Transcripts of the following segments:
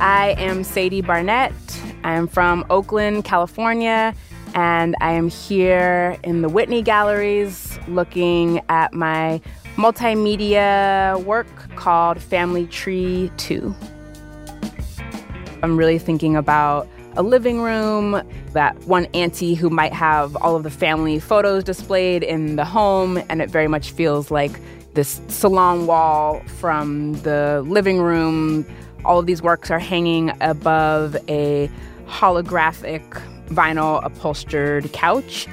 I am Sadie Barnette. I am from Oakland, California, and I am here in the Whitney Galleries looking at my multimedia work called Family Tree 2. I'm really thinking about a living room, that one auntie who might have all of the family photos displayed in the home, and it very much feels like this salon wall from the living room. All of these works are hanging above a holographic vinyl upholstered couch.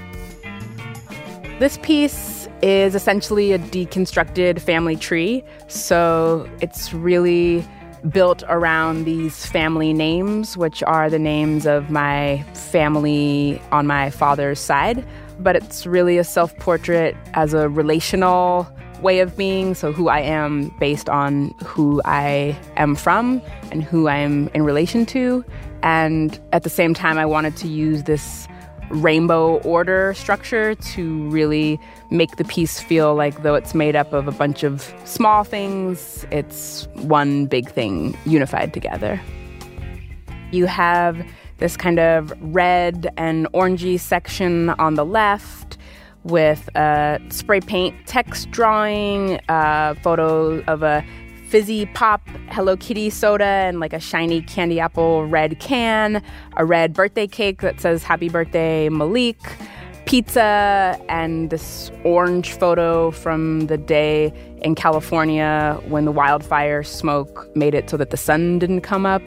This piece is essentially a deconstructed family tree, so it's really built around these family names, which are the names of my family on my father's side. But it's really a self portrait as a relational way of being. So, who I am based on who I am from and who I am in relation to. And at the same time, I wanted to use this rainbow order structure to really make the piece feel like though it's made up of a bunch of small things, it's one big thing unified together. You have this kind of red and orangey section on the left with a spray paint text drawing, a photo of a fizzy pop Hello Kitty soda and like a shiny candy apple red can, a red birthday cake that says Happy Birthday Malik, pizza, and this orange photo from the day in California when the wildfire smoke made it so that the sun didn't come up.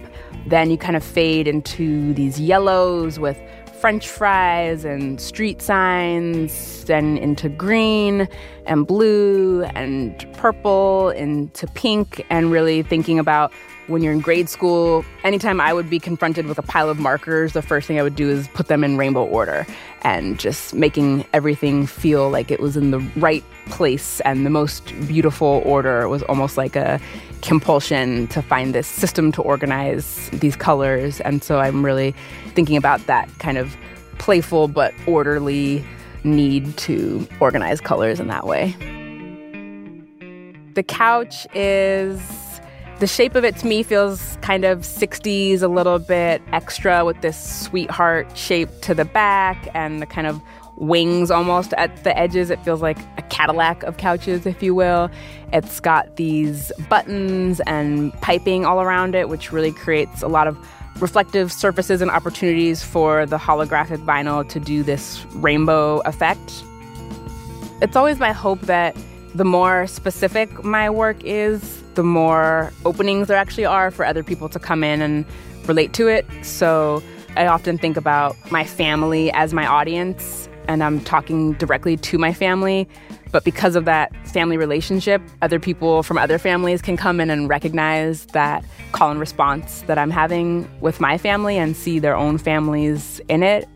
Then you kind of fade into these yellows with french fries and street signs, then into green and blue and purple into pink, and really thinking about when you're in grade school, anytime I would be confronted with a pile of markers, the first thing I would do is put them in rainbow order and just making everything feel like it was in the right place and the most beautiful order was almost like a compulsion to find this system to organize these colors. And so I'm really thinking about that kind of playful but orderly need to organize colors in that way. The couch is the shape of it to me feels kind of 60s, a little bit extra with this sweetheart shape to the back and the kind of wings almost at the edges. It feels like a Cadillac of couches, if you will. It's got these buttons and piping all around it, which really creates a lot of reflective surfaces and opportunities for the holographic vinyl to do this rainbow effect. It's always my hope that the more specific my work is, the more openings there actually are for other people to come in and relate to it. So I often think about my family as my audience, and I'm talking directly to my family. But because of that family relationship, other people from other families can come in and recognize that call and response that I'm having with my family and see their own families in it.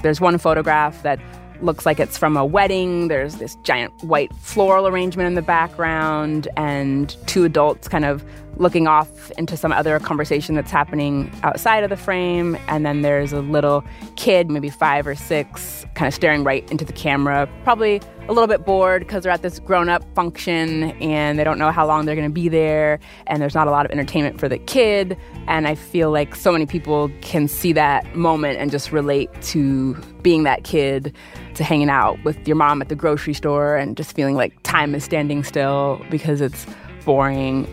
There's one photograph that looks like it's from a wedding. There's this giant white floral arrangement in the background, and two adults kind of looking off into some other conversation that's happening outside of the frame. And then there's a little kid, maybe five or six, kind of staring right into the camera, probably a little bit bored because they're at this grown up function and they don't know how long they're going to be there. And there's not a lot of entertainment for the kid. And I feel like so many people can see that moment and just relate to being that kid, to hanging out with your mom at the grocery store and just feeling like time is standing still because it's boring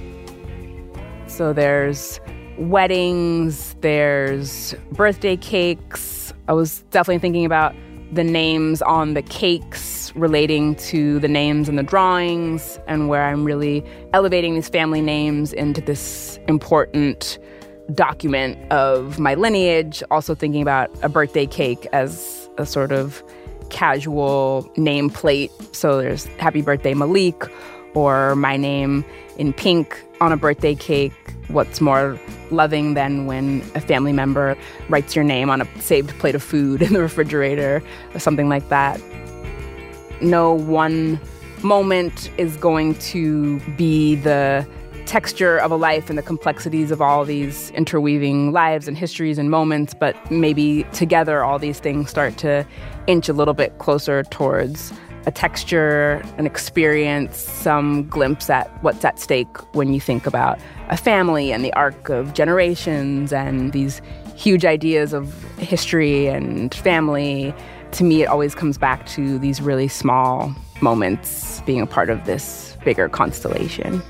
so there's weddings, there's birthday cakes. I was definitely thinking about the names on the cakes relating to the names in the drawings, and where I'm really elevating these family names into this important document of my lineage. Also, thinking about a birthday cake as a sort of casual nameplate. So there's Happy Birthday Malik, or my name in pink on a birthday cake. What's more loving than when a family member writes your name on a saved plate of food in the refrigerator or something like that? No one moment is going to be the texture of a life and the complexities of all these interweaving lives and histories and moments, but maybe together all these things start to inch a little bit closer towards a texture, an experience, some glimpse at what's at stake when you think about a family and the arc of generations and these huge ideas of history and family. To me, it always comes back to these really small moments being a part of this bigger constellation.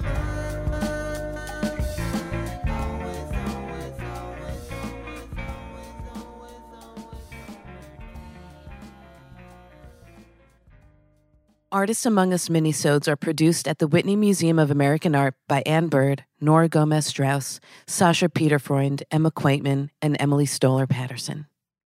Artists Among Us minisodes are produced at the Whitney Museum of American Art by Anne Bird, Nora Gomez Strauss, Sasha Peterfreund, Emma Quaitman, and Emily Stoller Patterson.